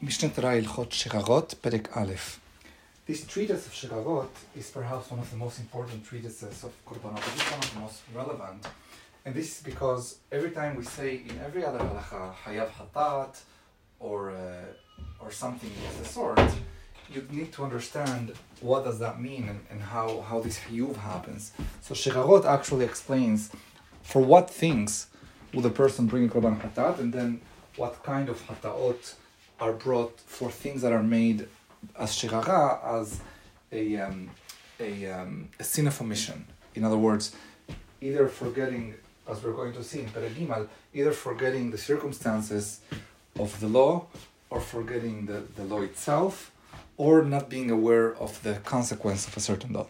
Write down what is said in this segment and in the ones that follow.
Mishnah Perek Aleph. This treatise of Shirarot is perhaps one of the most important treatises of Korbanot, but it's one of the most relevant. And this is because every time we say in every other halacha, Hayav Hatat, or, uh, or something of the sort, you need to understand what does that mean and, and how, how this Hayuv happens. So Shirarot actually explains for what things will the person bring Korban Hatat, and then what kind of Hataot are brought for things that are made as shirara, as a, um, a, um, a sin of omission. In other words, either forgetting, as we're going to see in Perek Gimel, either forgetting the circumstances of the law or forgetting the, the law itself or not being aware of the consequence of a certain law.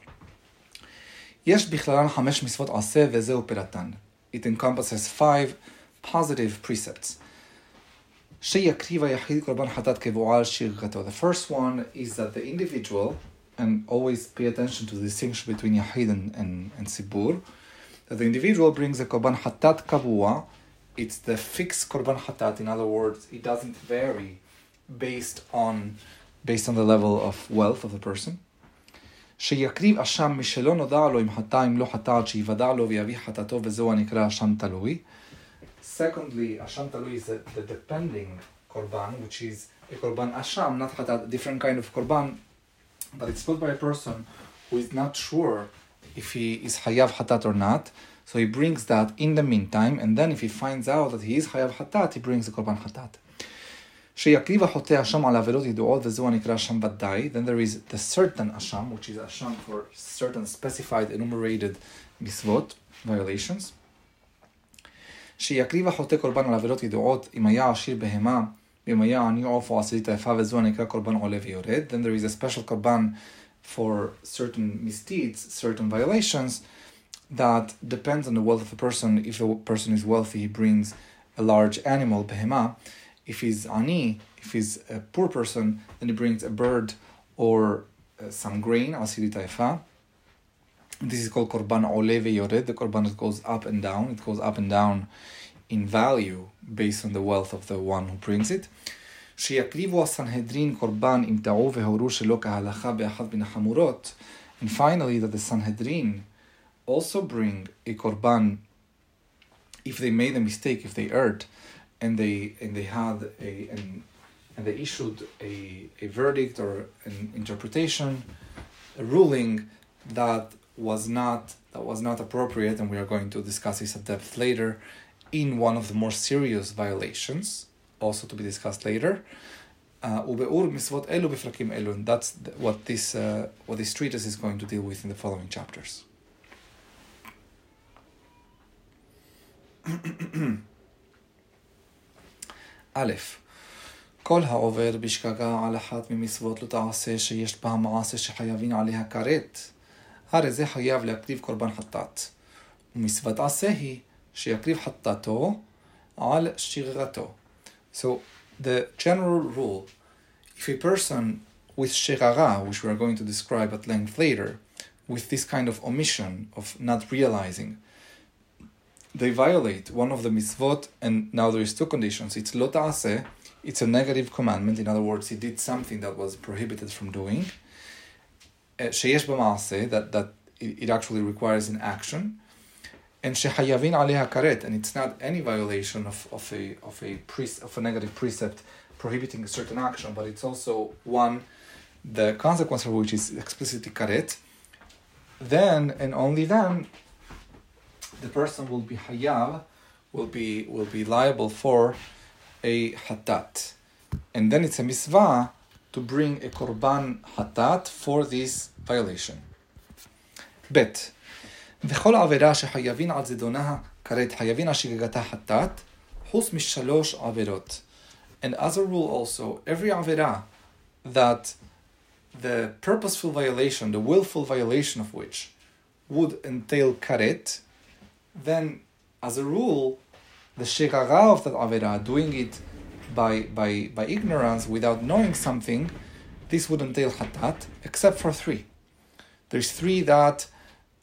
It encompasses five positive precepts. The first one is that the individual, and always pay attention to the distinction between Yahid and, and, and Sibur, that the individual brings a Korban Hatat Kavua, it's the fixed Korban Hatat, in other words, it doesn't vary based on based on the level of wealth of the person. שיקריב אשם משלא נודע לו אם חטא אם לא חטא עד שיוודע לו ויביא חטאתו וזהו הנקרא אשם תלוי. Secondly, Asham Talui is the, the depending korban, which is a korban asham, not hatat, different kind of korban, but it's bought by a person who is not sure if he is hayav hatat or not. So he brings that in the meantime, and then if he finds out that he is hayav hatat, he brings the korban hatat. שיקריב החוטא אשם על עבירות ידועות וזהו הנקרא אשם ודאי. Then there is the certain אשם, which is אשם for certain specified enumerated מצוות, violations. שיקריב החוטא קורבן על עבירות ידועות, אם היה עשיר בהמה, ואם היה עני עוף או עשירית היפה, וזו הנקרא קורבן עולה ויורד. Then there is a special קורבן for certain misdeeds, certain violations, that depends on the wealth of the person. If the person is wealthy, he brings a large animal, behema. If he's ani, if he's a poor person, then he brings a bird or uh, some grain, asirit haifa. This is called korban ole veyored. The korban goes up and down. It goes up and down in value based on the wealth of the one who brings it. שיקריבו הסנהדרין קורבן אם טעו והורו שלא כהלכה באחת מן החמורות. And finally, that the Sanhedrin also bring a korban if they made a mistake, if they erred, and they and they had a and, and they issued a, a verdict or an interpretation, a ruling that was not that was not appropriate, and we are going to discuss this at depth later, in one of the more serious violations, also to be discussed later. Uh, and that's what this uh, what this treatise is going to deal with in the following chapters. א', כל העובר בשגגה על אחת ממצוות לא תעשה שיש בה מעשה שחייבים עליה כרת, הרי זה חייב להקריב קורבן חטאת. ומצוות עשה היא שיקריב חטאתו על שגרתו. So the general rule, if a person with shirara, which we are going to describe at length later, with this kind of omission of not realizing, they violate one of the mitzvot, and now there is two conditions. It's lo ta'aseh, it's a negative commandment. In other words, he did something that was prohibited from doing. Eh, Sheyesh b'maaseh, that that it actually requires an action. And shehayavin aleha karet, and it's not any violation of, of a of a pre, of a negative precept prohibiting a certain action, but it's also one the consequence of which is explicitly karet. Then and only then the person will be hayav, will be will be liable for a hatat, and then it's a mitzvah to bring a korban hatat for this violation. Bet. וכל עבירה שחייבין על זדונה כרת חייבין על שגגתה חטאת, חוץ משלוש עבירות. And as a rule also, every עבירה that the purposeful violation, the willful violation of which would entail karet, then as a rule, the shegara of that avera, doing it by, by, by ignorance without knowing something, this would entail hatat, except for three. There's three that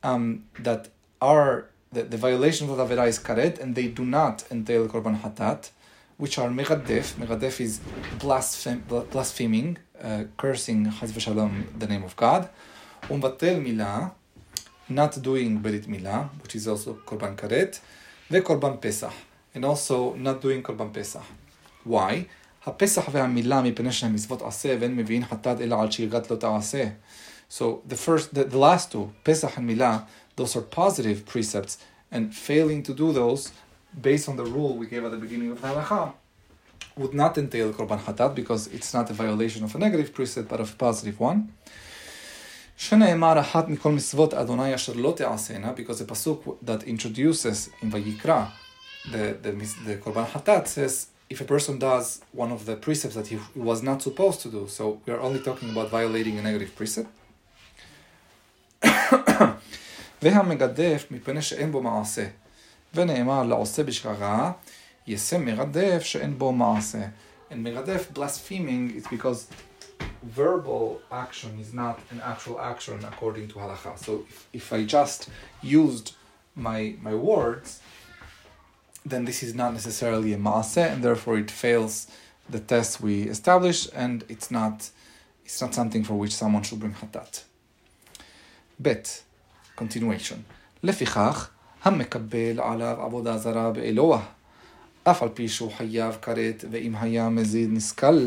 um, that are the, the violation of the avera is karet, and they do not entail korban hatat. which are megadef. Megadef is blasphem, blaspheming, uh, cursing, v'shalom, the name of God. Umbatel milah, not doing berit milah, which is also korban karet, Ve korban pesach, and also not doing korban pesach. Why? הפסח והמילה מפני שהם מצוות עשה ואין מביאים חטאת אלא על שגגת לא תעשה. So the first, the, the last two, Pesach and Milah, those are positive precepts, and failing to do those, based on the rule we gave at the beginning of the halacha, would not entail korban hatat because it's not a violation of a negative precept but of a positive one. שנאמר אחת מכל מצוות אדוני אשר לא תעשינה, because the pasuk that introduces in Vayikra the, the, the korban hatat says if a person does one of the precepts that he was not supposed to do, so we are only talking about violating a negative precept. והמגדף מפני שאין בו מעשה. ונאמר לעושה בשגגה, יסם מרדף שאין בו מעשה. And מרדף, blaspheming, it's because verbal action is not an actual action according to halacha. So if, if I just used my, my words, then this is not necessarily a maase, and therefore it fails the test we established, and it's not it's not something for which someone should bring hatat. Bet, continuation. לפיכך, המקבל עליו עבודה זרה באלוה, אף על פי שהוא חייב כרת, ואם היה מזיד נסכל,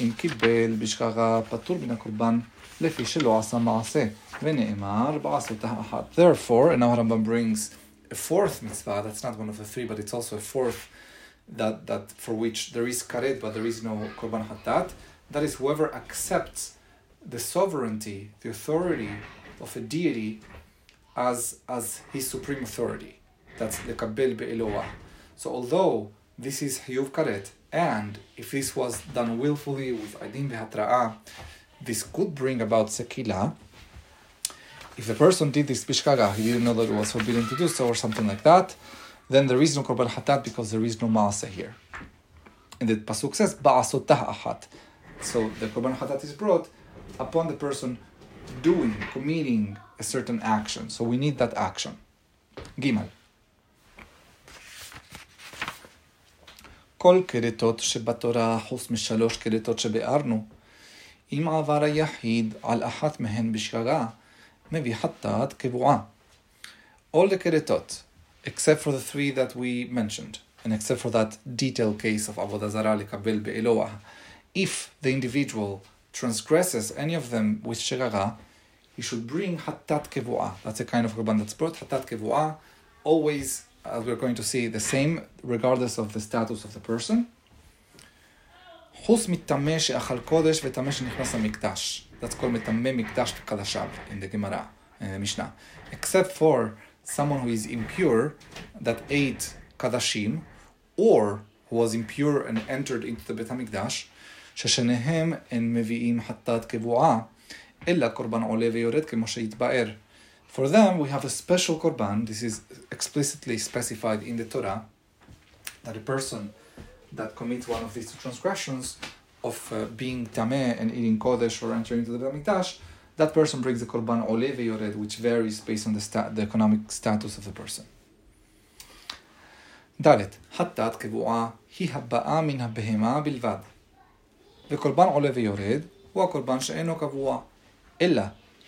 אם קיבל בשגגה פטור מן הקורבן, לפי שלא עשה מעשה, ונאמר בעשותה אחת. Therefore, and now Rambam brings a fourth mitzvah, that's not one of the three, but it's also a fourth that, that for which there is karet, but there is no korban hatat. That is whoever accepts the sovereignty, the authority of a deity as, as his supreme authority. That's the kabel be'eloah. So although this is hiyuv karet, and if this was done willfully with adim behatra'ah, this could bring about sekila, if the person did this bishkaga, he didn't know that it was forbidden to do so, or something like that, then there is no korban hatat because there is no maase here. And the pasuk says ba'asotah ahat. So the korban hatat is brought upon the person doing, committing a certain action. So we need that action. Gimal. כל כרתות שבתורה, חוץ משלוש כרתות שביארנו, אם עבר היחיד על אחת מהן בשגגה, maybe hatta at All the keretot, except for the three that we mentioned, and except for that detailed case of Avodah Zarah Likabel Be'eloah, if the individual transgresses any of them with shirara, he should bring hatat kevuah. That's a kind of korban that's brought hatat kevuah. Always, as we're going to see, the same regardless of the status of the person. חוץ mitame שאכל kodesh וטמא שנכנס that's called metameh mikdash kadashav in the Gemara, in the Mishnah. Except for someone who is impure that ate kadashim, or who was impure and entered into the Beit HaMikdash, ששניהם For them, we have a special korban. This is explicitly specified in the Torah that a person that commits one of these two transgressions of uh, being tameh and eating kodesh or entering into the Mikdash, that person brings the korban ole veyored, which varies based on the, sta- the economic status of the person. ד' חטאת קבועה היא הבאה מן הבהמה בלבד וקורבן עולה ויורד הוא הקורבן שאינו קבוע אלא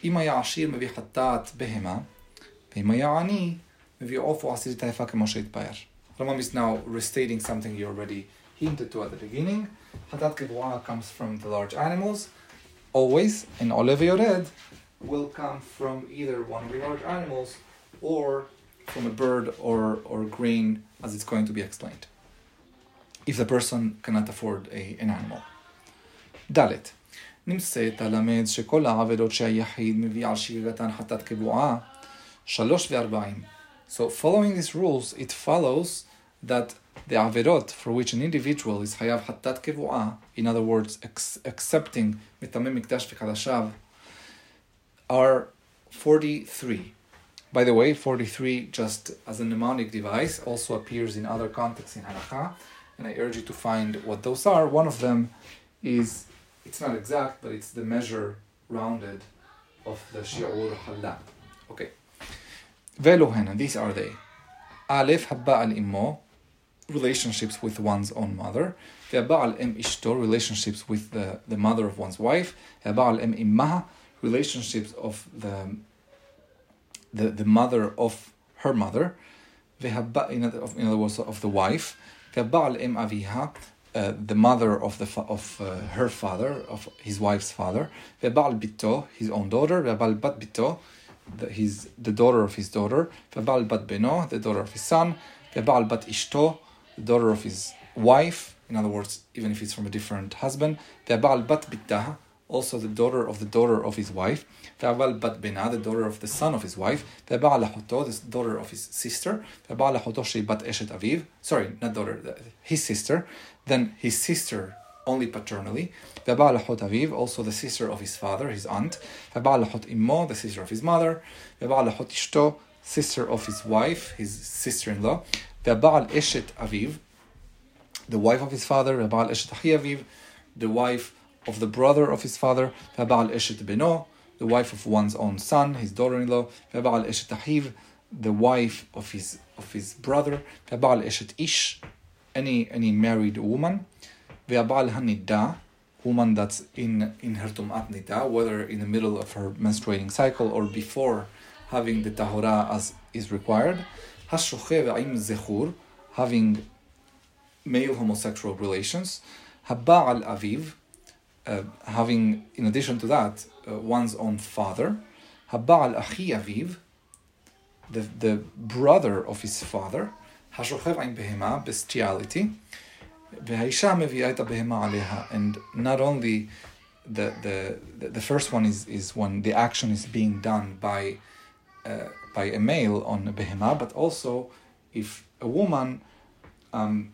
אם היה עשיר מביא חטאת בהמה ואם היה עני מביא עוף או עשירית היפה כמו שהתפאר. Ramam is now restating something he already hinted to at the beginning. Hatat Kevua comes from the large animals, always, and Olev Yored will come from either one of the large animals or from a bird or, or grain, as it's going to be explained, if the person cannot afford a, an animal. ד' נמצאת הלמד שכל העבירות שהיחיד מביא על שגגתן חטאת קבועה, שלוש וארבעים. So following these rules, it follows that the averot for which an individual is hayav hatat kevoa, in other words, ex- accepting mitamim mikdash v'kadashav, are 43. By the way, 43, just as a mnemonic device, also appears in other contexts in halakha, and I urge you to find what those are. One of them is, it's not exact, but it's the measure rounded of the shi'ur hallah. Okay. Veluhen, and these are they. Aleph haba al immo, relationships with one's own mother. Ve'aba'al em ishto, relationships with the, the mother of one's wife. Ve'aba'al em immaha, relationships of the, the, the mother of her mother. Ve'habba, in in other words, of the wife. Ve'aba'al em aviha, uh, the mother of the of uh, her father, of his wife's father. Ve'ba'al bito, his own daughter. Ve'ba'al bat bito, the, his, the daughter of his daughter. Ve'ba'al bat beno, the daughter of his son. Ve'ba'al bat ishto, the daughter of his wife. In other words, even if it's from a different husband. Ve'ba'al bat bittaha, also the daughter of the daughter of his wife. Ve'abal bat bena, the daughter of the son of his wife. Ve'ba'al lahoto, the daughter of his sister. Ve'ba'al lahoto shei bat eshet aviv. Sorry, not daughter, his sister. Then his sister only paternally. Ve'ba'al lahot aviv, also the sister of his father, his aunt. Ve'ba'al lahot immo, the sister of his mother. Ve'ba'al lahot ishto, sister of his wife, his sister-in-law. Ve'ba'al eshet aviv, the wife of his father. Ve'ba'al eshet achi aviv, the wife of the brother of his father. Ve'ba'al eshet beno, the wife of one's own son, his daughter-in-law. Ve'ba'al eshet ahiv, the wife of his of his brother. Ve'ba'al eshet ish, any any married woman. Ve'abal hanida, woman that's in in her tumat nida, whether in the middle of her menstruating cycle or before having the tahora as is required. Hashuche ve'im zechur, having male homosexual relations. Haba'al aviv, uh, having in addition to that uh, one's own father. Haba'al achi aviv, the the brother of his father. השוכב עם בהמה, bestiality, והאישה מביאה את הבהמה עליה, and not only the, the, the first one is, is when the action is being done by, uh, by a male on a behema, but also if a woman um,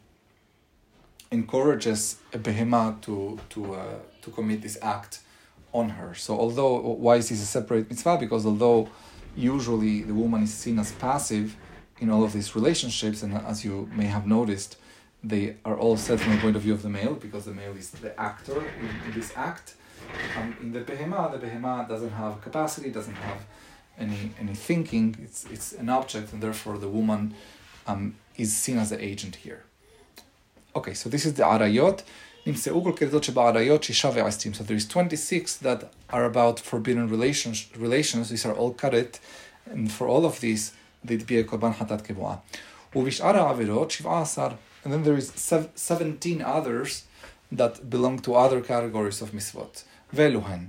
encourages a behema to, to, uh, to commit this act on her. So although, why is this a separate mitzvah? Because although usually the woman is seen as passive, in all of these relationships, and as you may have noticed, they are all set from the point of view of the male because the male is the actor in, in this act. Um, in the behema, the behema doesn't have capacity, doesn't have any any thinking. It's it's an object, and therefore the woman um, is seen as the agent here. Okay, so this is the arayot. So there is 26 that are about forbidden relations. Relations. These are all karet, and for all of these להטביע קורבן חטאת קבועה. ובשאר העבירות 17, and then there is 17 others that belong to other categories of mitzvot. ואלו הן,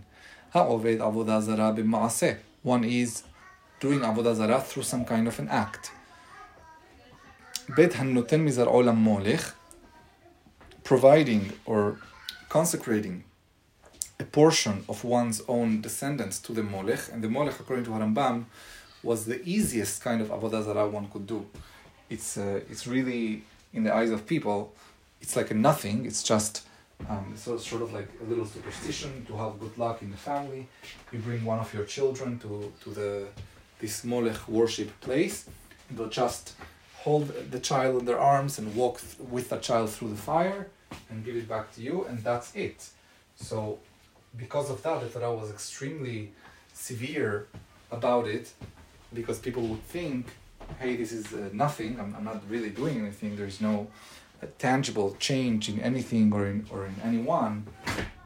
העובד עבודה זרה במעשה. one is doing Avodah Zarah through some kind of an act. Beit Hanuten Mizar Olam Molech, providing or consecrating a portion of one's own descendants to the Molech, and the Molech, according to Harambam, was the easiest kind of Avodah Zarah one could do. It's, uh, it's really, in the eyes of people, it's like a nothing, it's just um, so sort of like a little superstition to have good luck in the family. You bring one of your children to to the this molech worship place. They'll just hold the child in their arms and walk th- with the child through the fire and give it back to you, and that's it. So, because of that, the Torah was extremely severe about it because people would think, hey, this is uh, nothing. I'm, I'm not really doing anything. There's no a tangible change in anything or in or in anyone,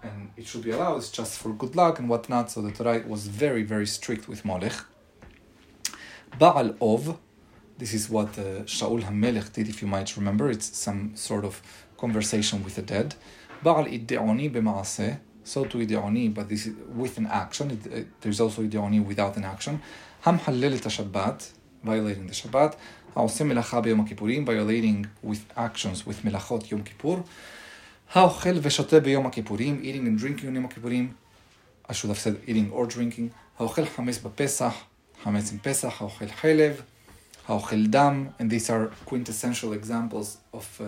and it should be allowed. It's just for good luck and whatnot. So the Torah was very very strict with Molech. Baal ov, this is what uh, Shaul HaMelech did, if you might remember. It's some sort of conversation with the dead. Baal iddeoni b'maaseh, so to iddeoni, but this is with an action. It, there's also iddeoni without an action. Ham Shabbat, violating the Shabbat, העושה מלאכה ביום הכיפורים, violating with actions with מלאכות יום כיפור, האוכל ושותה ביום הכיפורים, eating and drinking יום הכיפורים, I should have said eating or drinking, האוכל חמץ בפסח, חמץ עם פסח, האוכל חלב, האוכל דם, and these are quintessential examples of uh,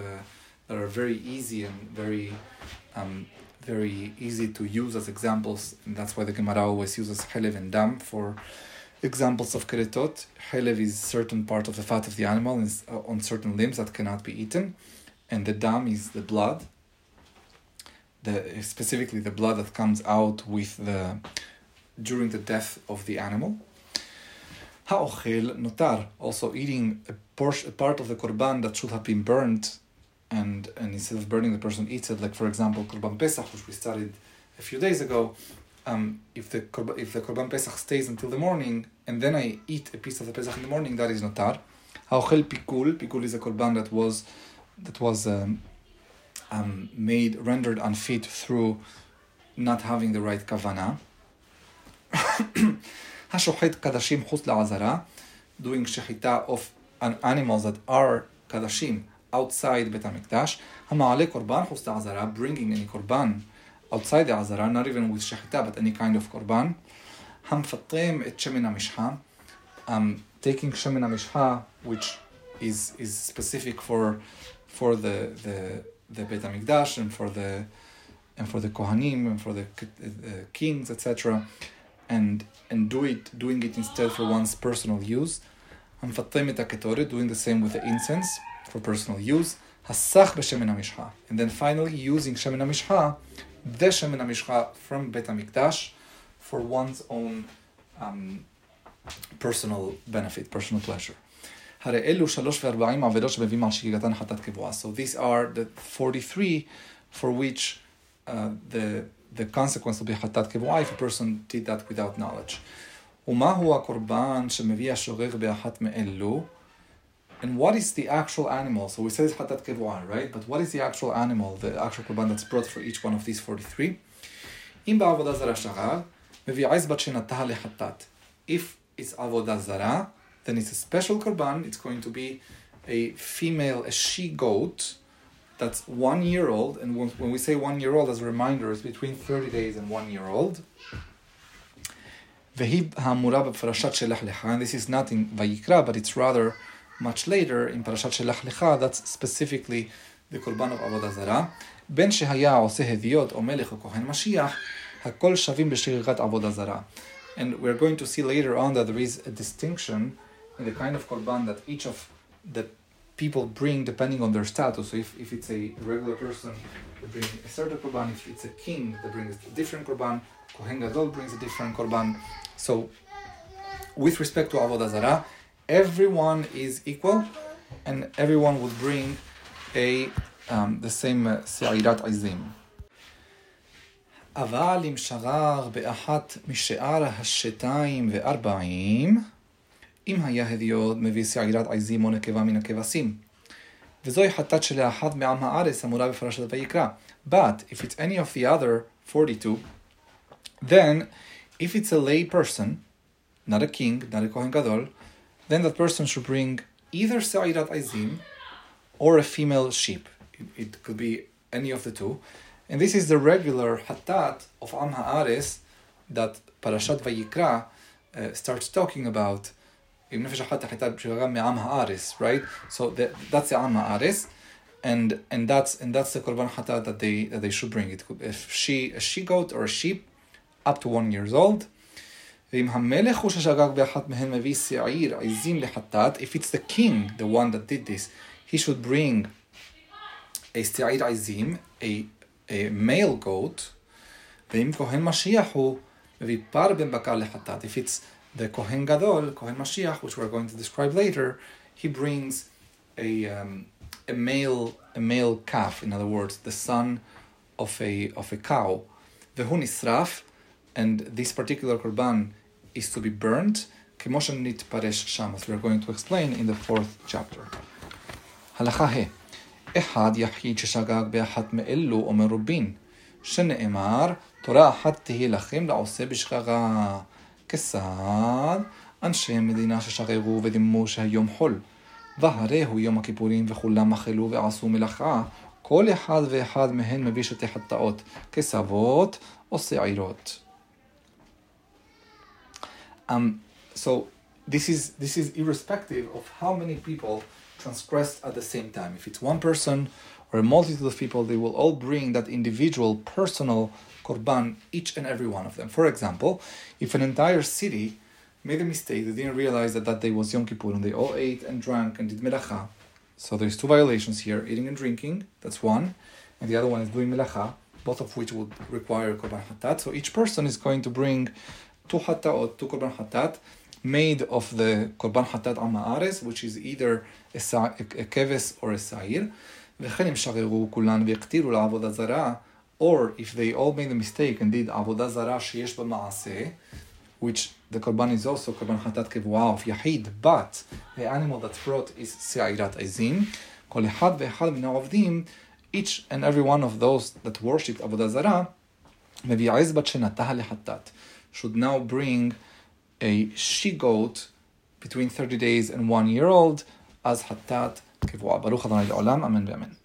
that are very easy and very um, very easy to use as examples, and that's why the Gemara always uses chelev and dam for Examples of keretot. Helev is certain part of the fat of the animal is uh, on certain limbs that cannot be eaten, and the dam is the blood. The specifically the blood that comes out with the during the death of the animal. Ha'ochel notar, also eating a, portion, a part of the korban that should have been burnt, and, and instead of burning, the person eats it. Like for example, korban pesach, which we studied a few days ago um, if the if the korban pesach stays until the morning and then I eat a piece of the pesach in the morning, that is notar. Haochel piggul, piggul is a korban that was that was um, um, made rendered unfit through not having the right kavana. Hashochet kadashim chutz la'azara, doing shechita of an animals that are kadashim outside Bet HaMikdash. Hama'ale korban chutz la'azara, bringing any korban outside the Azara, not even with Shechita, but any kind of Korban, Hamfatim et Shemina Mishha. Um, taking Shemina Mishha, which is, is specific for, for the, the, the Beit HaMikdash and for the, and for the Kohanim and for the uh, uh, kings, etc. And, and do it, doing it instead for one's personal use. Hamfatim et aketore doing the same with the incense for personal use. Hasach b'Shemina And then finally using Shemina Mishha the shemen hamishcha from Bet HaMikdash for one's own um, personal benefit, personal pleasure. So these are the 43 for which uh, the the consequence will be חטאת קבועה if a person did that without knowledge. ומהו הקורבן שמביא השוגג באחת מאלו? And what is the actual animal? So we said it's חטאת קבועה, right? But what is the actual animal, the actual קורבן that's brought for each one of these 43? אם בעבודה זרה שגג, מביא עז בת שנתה לחטאת. If it's עבודה זרה, then it's a special קורבן, it's going to be a female, a she goat, that's one year old, and when, when we say one year old, as a reminder, it's between 30 days and one year old. And this is not in Vayikra, but it's rather much later in Parashat Shelach Lecha, that's specifically the Korban of Avodah Zarah. בין שהיה עושה הדיוט או מלך או כהן משיח, הכל שווים בשגגת עבודה זרה. And we're going to see later on that there is a distinction in the kind of korban that each of the people bring depending on their status. So if, if it's a regular person, they bring a certain korban. If it's a king, they bring a different korban. Kohen Gadol brings a different korban. So with respect to Avodah Zarah, everyone is equal and everyone would bring a um, the same סעירת uh, עזים. אבל אם שרר באחת משאר השתיים וארבעים, אם היה הדיוט מביא שעירת עזים או נקבה מן הכבשים. וזוהי חטאת שלאחד מעם הארץ אמורה בפרשת ויקרא. But if it's any of the other 42, then if it's a lay person, not a king, not a Kohen Gadol, then that person should bring either Sa'irat Aizim or a female sheep. It, it, could be any of the two. And this is the regular Hattat of Am Ha'ares that Parashat Vayikra uh, starts talking about right? So that, that's the Am Ha'aris. And and that's and that's the korban hatat that they that they should bring. It could if she a she goat or a sheep up to one years old. If it's the king, the one that did this, he should bring a sti'ir aizim, a, a male goat. If it's the Kohen Gadol, Kohen Mashiach, which we're going to describe later, he brings a, um, a male a male calf. In other words, the son of a of a cow. The nisraf, and this particular korban is to be burnt. Kemoshen nit paresh shamas. We are going to explain in the fourth chapter. הלכה ה' אחד יחיד ששגג באחת מאלו או מרובין, שנאמר, תורה אחת תהי לכם לעושה בשגגה. כיצד אנשי מדינה ששררו ודימו שהיום חול, והרי הוא יום הכיפורים וכולם אכלו ועשו מלאכה, כל אחד ואחד מהן מביא שתי חטאות, כסבות או שעירות. Um, so this is this is irrespective of how many people transgressed at the same time. If it's one person or a multitude of people, they will all bring that individual personal korban, each and every one of them. For example, if an entire city made a mistake, they didn't realize that that day was Yom Kippur, and they all ate and drank and did melacha. So there's two violations here: eating and drinking. That's one, and the other one is doing melacha, both of which would require korban hatat. So each person is going to bring two hatta or two korban hatat made of the korban hatat amares, which is either a, a keves or a sair. וכן אם שררו כולן והקטירו לעבודה זרה, or if they all made a mistake and did עבודה זרה שיש בה which the korban is also korban hatat kevua of יחיד, but the animal that's brought is שעירת עזים. כל אחד ואחד מן העובדים, each and every one of those that worshipped עבודה זרה, מביאה עז בת שנטה לחטאת should now bring a she goat between 30 days and one year old as hatat. Kivua. Baruch Adonai Olam, Amen, Amen.